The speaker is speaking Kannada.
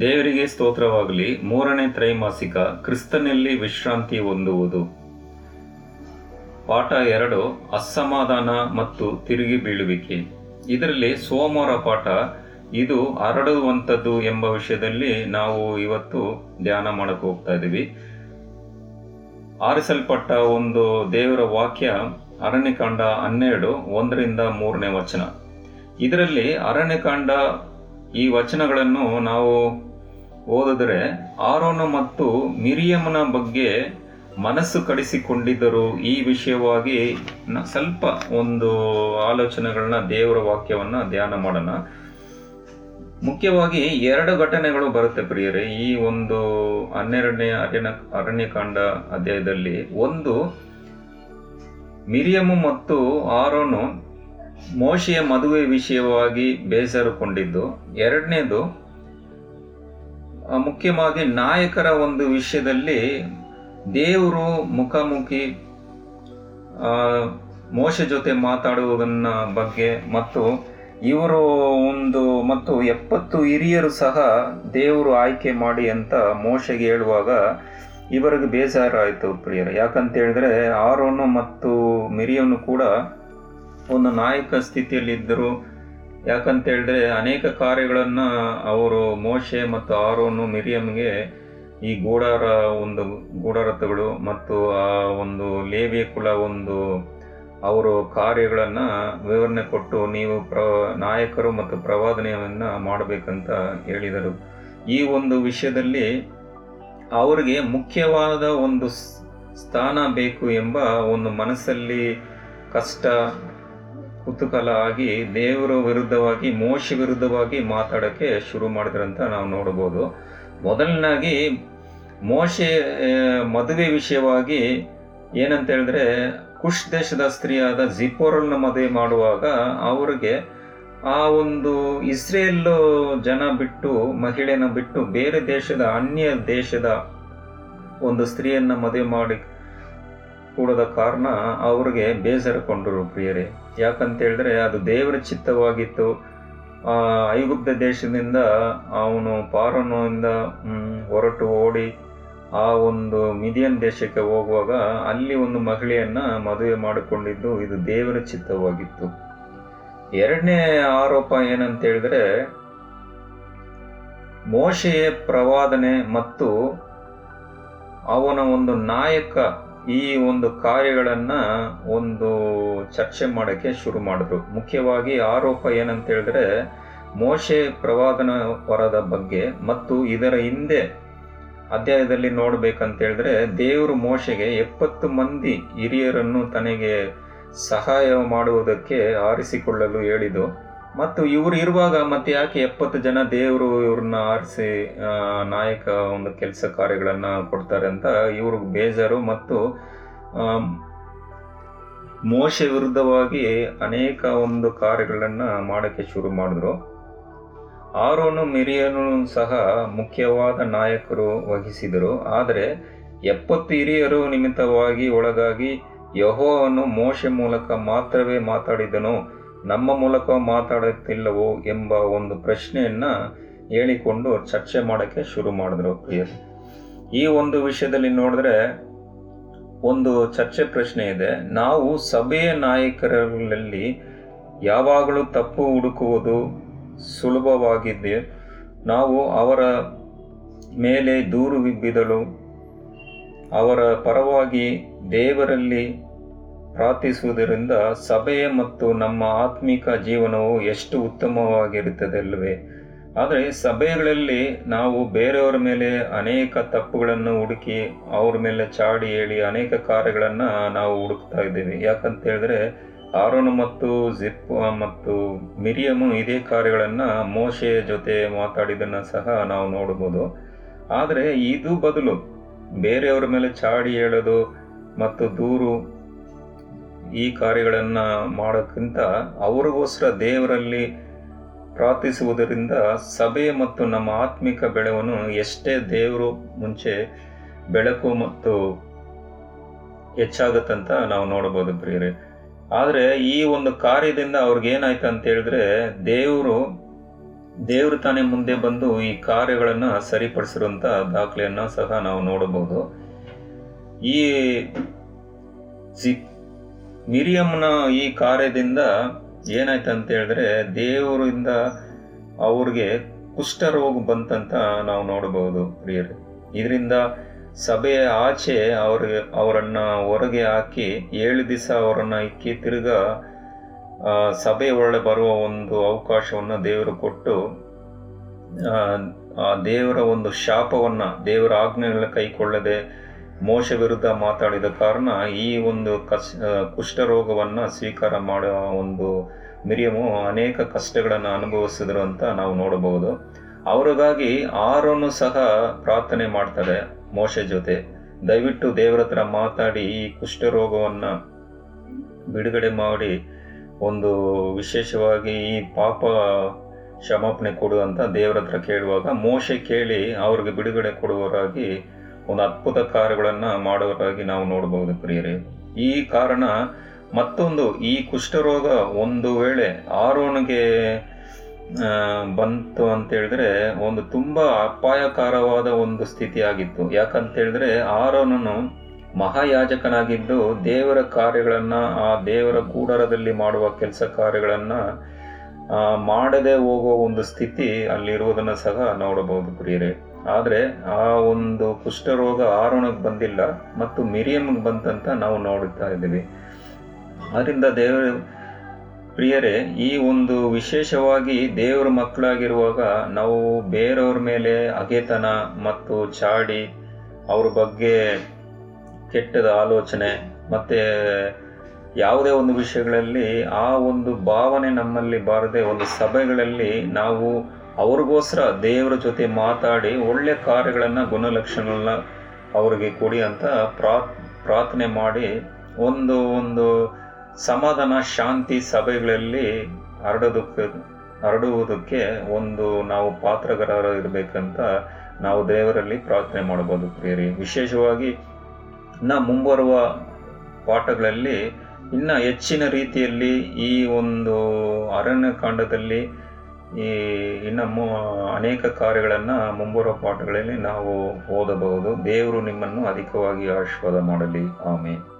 ದೇವರಿಗೆ ಸ್ತೋತ್ರವಾಗಲಿ. ಮೂರನೇ ತ್ರೈಮಾಸಿಕ, ಕ್ರಿಸ್ತನಲ್ಲಿ ವಿಶ್ರಾಂತಿ ಹೊಂದುವುದು. ಪಾಠ ಎರಡು, ಅಸಮಾಧಾನ ಮತ್ತು ತಿರುಗಿ ಬೀಳುವಿಕೆ. ಇದರಲ್ಲಿ ಸೋಮವಾರ ಪಾಠ, ಇದು ಹರಡುವಂಥದ್ದು ಎಂಬ ವಿಷಯದಲ್ಲಿ ನಾವು ಇವತ್ತು ಧ್ಯಾನ ಮಾಡಕ್ಕೆ ಹೋಗ್ತಾ ಇದ್ದೀವಿ. ಆರಿಸಲ್ಪಟ್ಟ ಒಂದು ದೇವರ ವಾಕ್ಯ ಅರಣ್ಯಕಾಂಡ ಹನ್ನೆರಡು, ಒಂದರಿಂದ ಮೂರನೇ ವಚನ. ಇದರಲ್ಲಿ ಅರಣ್ಯಕಾಂಡ ಈ ವಚನಗಳನ್ನು ನಾವು ಓದಿದ್ರೆ, ಆರೋನ ಮತ್ತು ಮಿರಿಯಮನ ಬಗ್ಗೆ ಮನಸ್ಸು ಕಡಿಸಿಕೊಂಡಿದ್ದರು ಈ ವಿಷಯವಾಗಿ ಸ್ವಲ್ಪ ಒಂದು ಆಲೋಚನೆಗಳನ್ನ ದೇವರ ವಾಕ್ಯವನ್ನು ಧ್ಯಾನ ಮಾಡೋಣ. ಮುಖ್ಯವಾಗಿ ಎರಡು ಘಟನೆಗಳು ಬರುತ್ತೆ ಪ್ರಿಯರೇ. ಈ ಒಂದು ಹನ್ನೆರಡನೇ ಅರಣ್ಯ, ಅರಣ್ಯಕಾಂಡ ಅಧ್ಯಾಯದಲ್ಲಿ ಒಂದು ಮಿರಿಯಮು ಮತ್ತು ಆರೋನು ಮೋಶೆಯ ಮದುವೆ ವಿಷಯವಾಗಿ ಬೇಸರಕೊಂಡಿದ್ದು ಎರಡನೇದು ಮುಖ್ಯವಾಗಿ ನಾಯಕರ ಒಂದು ವಿಷಯದಲ್ಲಿ ದೇವರು ಮುಖಾಮುಖಿ ಮೋಶ ಜೊತೆ ಮಾತಾಡುವುದನ್ನ ಬಗ್ಗೆ ಮತ್ತು ಇವರು ಒಂದು ಮತ್ತು ಎಪ್ಪತ್ತು ಹಿರಿಯರು ಸಹ ದೇವರು ಆಯ್ಕೆ ಮಾಡಿ ಅಂತ ಮೋಶೆಗೆ ಹೇಳುವಾಗ ಇವರಿಗೆ ಬೇಸರ ಆಯಿತು ಪ್ರಿಯರು. ಯಾಕಂತ ಹೇಳಿದ್ರೆ ಆರೋನು ಮತ್ತು ಮಿರಿಯನು ಕೂಡ ಒಂದು ನಾಯಕ ಸ್ಥಿತಿಯಲ್ಲಿದ್ದರು. ಯಾಕಂತ ಹೇಳಿದ್ರೆ ಅನೇಕ ಕಾರ್ಯಗಳನ್ನು ಅವರು ಮೋಶೆ ಮತ್ತು ಆರೋನು ಮಿರಿಯಮ್ಗೆ ಈ ಗೂಡಾರ ಒಂದು ಗೂಢಾರಥಗಳು ಮತ್ತು ಆ ಒಂದು ಲೇವಿಯ ಕುಲ ಒಂದು ಅವರು ಕಾರ್ಯಗಳನ್ನು ವಿವರಣೆ ಕೊಟ್ಟು ನೀವು ಪ್ರ, ನಾಯಕರು ಮತ್ತು ಪ್ರವಾದನೆಯನ್ನ ಮಾಡಬೇಕಂತ ಹೇಳಿದರು. ಈ ಒಂದು ವಿಷಯದಲ್ಲಿ ಅವರಿಗೆ ಮುಖ್ಯವಾದ ಒಂದು ಸ್ಥಾನ ಬೇಕು ಎಂಬ ಒಂದು ಮನಸ್ಸಲ್ಲಿ ಕಷ್ಟ, ಕುತೂಹಲ ಆಗಿ ದೇವರ ವಿರುದ್ಧವಾಗಿ, ಮೋಶ ವಿರುದ್ಧವಾಗಿ ಮಾತಾಡೋಕ್ಕೆ ಶುರು ಮಾಡಿದ್ರಂತ ನಾವು ನೋಡ್ಬೋದು ಮೊದಲನಾಗಿ ಮೋಶೆ ಮದುವೆ ವಿಷಯವಾಗಿ ಏನಂತ ಹೇಳಿದ್ರೆ ಕುಶ್ ದೇಶದ ಸ್ತ್ರೀಯಾದ ಜಿಪೋರಲ್ನ ಮದುವೆ ಮಾಡುವಾಗ ಅವರಿಗೆ ಆ ಒಂದು ಇಸ್ರೇಲ್ ಜನ ಬಿಟ್ಟು, ಮಹಿಳೆನ ಬಿಟ್ಟು ಬೇರೆ ದೇಶದ, ಅನ್ಯ ದೇಶದ ಒಂದು ಸ್ತ್ರೀಯನ್ನ ಮದುವೆ ಮಾಡಿ ಕೂಡದ ಕಾರಣ ಅವ್ರಿಗೆ ಬೇಸರಕೊಂಡರು ಪ್ರಿಯರೇ. ಯಾಕಂತ ಹೇಳಿದ್ರೆ ಅದು ದೇವರ ಚಿತ್ತವಾಗಿತ್ತು. ಆ ಐಗುಪ್ತ ದೇಶದಿಂದ ಅವನು ಪಾರನೋಯಿಂದ ಹೊರಟು ಓಡಿ ಆ ಒಂದು ಮಿದಿಯನ್ ದೇಶಕ್ಕೆ ಹೋಗುವಾಗ ಅಲ್ಲಿ ಒಂದು ಮಹಿಳೆಯನ್ನ ಮದುವೆ ಮಾಡಿಕೊಂಡಿದ್ದು ಇದು ದೇವರ ಚಿತ್ತವಾಗಿತ್ತು. ಎರಡನೇ ಆರೋಪ ಏನಂತ ಹೇಳಿದ್ರೆ ಮೋಶೆಯ ಪ್ರವಾದನೆ ಮತ್ತು ಅವನ ಒಂದು ನಾಯಕ ಈ ಒಂದು ಕಾರ್ಯಗಳನ್ನ ಒಂದು ಚರ್ಚೆ ಮಾಡಕ್ಕೆ ಶುರು ಮಾಡಿದ್ರು. ಮುಖ್ಯವಾಗಿ ಆರೋಪ ಏನಂತ ಹೇಳಿದ್ರೆ ಮೋಶೆ ಪ್ರವಾದನ ವರದ ಬಗ್ಗೆ ಮತ್ತು ಇದರ ಹಿಂದೆ ಅಧ್ಯಾಯದಲ್ಲಿ ನೋಡ್ಬೇಕಂತ ಹೇಳಿದ್ರೆ, ದೇವರು ಮೋಶೆಗೆ ಎಪ್ಪತ್ತು ಮಂದಿ ಹಿರಿಯರನ್ನು ತನಗೆ ಸಹಾಯ ಮಾಡುವುದಕ್ಕೆ ಆರಿಸಿಕೊಳ್ಳಲು ಹೇಳಿದು ಮತ್ತು ಇವರು ಇರುವಾಗ ಮತ್ತೆ ಯಾಕೆ ಎಪ್ಪತ್ತು ಜನ ದೇವರು ಇವ್ರನ್ನ ಆರಿಸಿ ನಾಯಕ ಒಂದು ಕೆಲಸ ಕಾರ್ಯಗಳನ್ನು ಕೊಡ್ತಾರೆ ಅಂತ ಇವರು ಬೇಜಾರು, ಮತ್ತು ಮೋಶೆ ವಿರುದ್ಧವಾಗಿ ಅನೇಕ ಒಂದು ಕಾರ್ಯಗಳನ್ನು ಮಾಡಕ್ಕೆ ಶುರು ಮಾಡಿದ್ರು. ಆರೋನು ಮಿರಿಯನು ಸಹ ಮುಖ್ಯವಾದ ನಾಯಕರು ವಹಿಸಿದರು. ಆದರೆ ಎಪ್ಪತ್ತು ಹಿರಿಯರು ನಿಮಿತ್ತವಾಗಿ ಒಳಗಾಗಿ ಯಹೋವನ್ನು ಮೋಶೆ ಮೂಲಕ ಮಾತ್ರವೇ ಮಾತಾಡಿದನು. ನಮ್ಮ ಮೂಲಕ ಮಾತಾಡುತ್ತಿಲ್ಲವೋ ಎಂಬ ಒಂದು ಪ್ರಶ್ನೆಯನ್ನು ಹೇಳಿಕೊಂಡು ಚರ್ಚೆ ಮಾಡೋಕ್ಕೆ ಶುರು ಮಾಡಿದ್ರು ಪ್ರಿಯರು. ಈ ಒಂದು ವಿಷಯದಲ್ಲಿ ನೋಡಿದ್ರೆ ಒಂದು ಚರ್ಚೆ ಪ್ರಶ್ನೆ ಇದೆ. ನಾವು ಸಭೆಯ ನಾಯಕರಲ್ಲಿ ಯಾವಾಗಲೂ ತಪ್ಪು ಹುಡುಕುವುದು ಸುಲಭವಾಗಿದೆ ನಾವು ಅವರ ಮೇಲೆ ದೂರು ಬಿದ್ದಲು ಅವರ ಪರವಾಗಿ ದೇವರಲ್ಲಿ ಪ್ರಾರ್ಥಿಸುವುದರಿಂದ ಸಭೆಯ ಮತ್ತು ನಮ್ಮ ಆತ್ಮಿಕ ಜೀವನವು ಎಷ್ಟು ಉತ್ತಮವಾಗಿರುತ್ತದೆ ಅಲ್ಲವೇ ಆದರೆ ಸಭೆಗಳಲ್ಲಿ ನಾವು ಬೇರೆಯವರ ಮೇಲೆ ಅನೇಕ ತಪ್ಪುಗಳನ್ನು ಹುಡುಕಿ ಅವ್ರ ಮೇಲೆ ಚಾಡಿ ಹೇಳಿ ಅನೇಕ ಕಾರ್ಯಗಳನ್ನು ನಾವು ಹುಡುಕ್ತಾ ಇದ್ದೇವೆ. ಯಾಕಂತ ಹೇಳಿದ್ರೆ ಆರೋನು ಮತ್ತು ಜಿಪ್ ಮತ್ತು ಮಿರಿಯಮು ಇದೇ ಕಾರ್ಯಗಳನ್ನು ಮೋಶೆಯ ಜೊತೆ ಮಾತಾಡಿದ್ದನ್ನು ಸಹ ನಾವು ನೋಡ್ಬೋದು ಆದರೆ ಇದು ಬದಲು ಬೇರೆಯವರ ಮೇಲೆ ಚಾಡಿ ಹೇಳೋದು ಮತ್ತು ದೂರು ಈ ಕಾರ್ಯಗಳನ್ನು ಮಾಡೋಕ್ಕಿಂತ ಅವ್ರಿಗೋಸ್ಕರ ದೇವರಲ್ಲಿ ಪ್ರಾರ್ಥಿಸುವುದರಿಂದ ಸಭೆ ಮತ್ತು ನಮ್ಮ ಆತ್ಮಿಕ ಬೆಳವನ್ನು ಎಷ್ಟೇ ದೇವರು ಮುಂಚೆ ಬೆಳಕು ಮತ್ತು ಹೆಚ್ಚಾಗುತ್ತಂತ ನಾವು ನೋಡಬಹುದು ಪ್ರಿಯರೇ. ಆದರೆ ಈ ಒಂದು ಕಾರ್ಯದಿಂದ ಅವ್ರಿಗೇನಾಯ್ತು ಅಂತ ಹೇಳಿದ್ರೆ ದೇವರು ದೇವರು ತಾನೇ ಮುಂದೆ ಬಂದು ಈ ಕಾರ್ಯಗಳನ್ನು ಸರಿಪಡಿಸಿರುವಂಥ ದಾಖಲೆಯನ್ನು ಸಹ ನಾವು ನೋಡಬಹುದು. ಈ ಸಿ ಮಿರಿಯಮ್ನ ಈ ಕಾರ್ಯದಿಂದ ಏನಾಯ್ತು ಅಂತ ಹೇಳಿದ್ರೆ ದೇವರಿಂದ ಅವ್ರಿಗೆ ಕುಷ್ಠರೋಗ ಬಂತಂತ ನಾವು ನೋಡಬಹುದು ಪ್ರಿಯರೇ. ಇದರಿಂದ ಸಭೆಯ ಆಚೆ ಅವ್ರಿಗೆ ಅವರನ್ನು ಹೊರಗೆ ಹಾಕಿ ಏಳು ದಿವಸ ಅವರನ್ನು ಇಕ್ಕಿ ತಿರ್ಗಾ ಸಭೆಯ ಸಭೆ ಒಳಗೆ ಬರುವ ಒಂದು ಅವಕಾಶವನ್ನು ದೇವರು ಕೊಟ್ಟು ಆ, ದೇವರ ಒಂದು ಶಾಪವನ್ನು ದೇವರ ಆಜ್ಞೆಗಳನ್ನ ಕೈಕೊಳ್ಳದೆ ಮೋಶ ವಿರುದ್ಧ ಮಾತಾಡಿದ ಕಾರಣ ಈ ಒಂದು ಕಸ್ ಕುಷ್ಠರೋಗವನ್ನು ಸ್ವೀಕಾರ ಮಾಡುವ ಒಂದು ಮಿರಿಯಮು ಅನೇಕ ಕಷ್ಟಗಳನ್ನು ಅನುಭವಿಸಿದ್ರು ಅಂತ ನಾವು ನೋಡಬಹುದು. ಅವ್ರಿಗಾಗಿ ಆರೋನು ಸಹ ಪ್ರಾರ್ಥನೆ ಮಾಡ್ತಾರೆ ಮೋಶೆ ಜೊತೆ. ದಯವಿಟ್ಟು ದೇವರ ಹತ್ರ ಮಾತಾಡಿ ಈ ಕುಷ್ಠರೋಗವನ್ನ ಬಿಡುಗಡೆ ಮಾಡಿ. ಒಂದು ವಿಶೇಷವಾಗಿ ಈ ಪಾಪ ಕ್ಷಮಾಪಣೆ ಕೊಡು ಅಂತ ದೇವರ ಹತ್ರ ಕೇಳುವಾಗ ಮೋಶೆ ಕೇಳಿ ಅವ್ರಿಗೆ ಬಿಡುಗಡೆ ಕೊಡುವವರಾಗಿ ಒಂದು ಅದ್ಭುತ ಕಾರ್ಯಗಳನ್ನು ಮಾಡುವವರಾಗಿ ನಾವು ನೋಡಬಹುದು ಪ್ರಿಯರೇ. ಈ ಕಾರಣ ಮತ್ತೊಂದು ಈ ಕುಷ್ಠರೋಗ ಒಂದು ವೇಳೆ ಆರೋನಿಗೆ ಬಂತು ಅಂತ ಹೇಳಿದ್ರೆ ಒಂದು ತುಂಬಾ ಅಪಾಯಕಾರವಾದ ಒಂದು ಸ್ಥಿತಿ ಆಗಿತ್ತು ಯಾಕಂತ ಹೇಳಿದ್ರೆ ಆರೋನನು ಮಹಾಯಾಜಕನಾಗಿದ್ದು ದೇವರ ಕಾರ್ಯಗಳನ್ನ ಆ ದೇವರ ಕೂಡರದಲ್ಲಿ ಮಾಡುವ ಕೆಲಸ ಕಾರ್ಯಗಳನ್ನ ಮಾಡದೆ ಹೋಗುವ ಒಂದು ಸ್ಥಿತಿ ಅಲ್ಲಿರುವುದನ್ನು ಸಹ ನೋಡಬಹುದು ಪ್ರಿಯರೇ. ಆದರೆ ಆ ಒಂದು ಕುಷ್ಠರೋಗ ಆರೋಣಕ್ಕೆ ಬಂದಿಲ್ಲ, ಮತ್ತು ಮಿರಿಯಮ್ಗೆ ಬಂತಂತ ನಾವು ನೋಡುತ್ತಾ ಇದ್ದೀವಿ. ಅದರಿಂದ ದೇವರ ಪ್ರಿಯರೇ, ಈ ಒಂದು ವಿಶೇಷವಾಗಿ ದೇವರ ಮಕ್ಕಳಾಗಿರುವಾಗ ನಾವು ಬೇರೆಯವ್ರ ಮೇಲೆ ಅಗೆತನ ಮತ್ತು ಚಾಡಿ ಅವ್ರ ಬಗ್ಗೆ ಕೆಟ್ಟದ ಆಲೋಚನೆ ಮತ್ತು ಯಾವುದೇ ಒಂದು ವಿಷಯಗಳಲ್ಲಿ ಆ ಒಂದು ಭಾವನೆ ನಮ್ಮಲ್ಲಿ ಬಾರದೆ ಒಂದು ಸಭೆಗಳಲ್ಲಿ ನಾವು ಅವ್ರಿಗೋಸ್ಕರ ದೇವರ ಜೊತೆ ಮಾತಾಡಿ ಒಳ್ಳೆ ಕಾರ್ಯಗಳನ್ನು, ಗುಣಲಕ್ಷಣಗಳನ್ನ ಅವರಿಗೆ ಕೊಡಿ ಅಂತ ಪ್ರಾ ಪ್ರಾರ್ಥನೆ ಮಾಡಿ ಒಂದು ಒಂದು ಸಮಾಧಾನ, ಶಾಂತಿ ಸಭೆಗಳಲ್ಲಿ ಹರಡೋದಕ್ಕೆ, ಹರಡುವುದಕ್ಕೆ ಒಂದು ನಾವು ಪಾತ್ರಗಾರ ಇರಬೇಕಂತ ನಾವು ದೇವರಲ್ಲಿ ಪ್ರಾರ್ಥನೆ ಮಾಡಬಹುದು ಪ್ರಿಯರಿ. ವಿಶೇಷವಾಗಿ ನಾ ಮುಂಬರುವ ಪಾಠಗಳಲ್ಲಿ ಇನ್ನ ಹೆಚ್ಚಿನ ರೀತಿಯಲ್ಲಿ ಈ ಒಂದು ಅರಣ್ಯಕಾಂಡದಲ್ಲಿ ಈ ಇನ್ನ ಅನೇಕ ಕಾರ್ಯಗಳನ್ನ ಮುಂಬರುವ ಪಾಠಗಳಲ್ಲಿ ನಾವು ಓದಬಹುದು. ದೇವರು ನಿಮ್ಮನ್ನು ಅಧಿಕವಾಗಿ ಆಶೀರ್ವಾದ ಮಾಡಲಿ. ಆಮೇಲೆ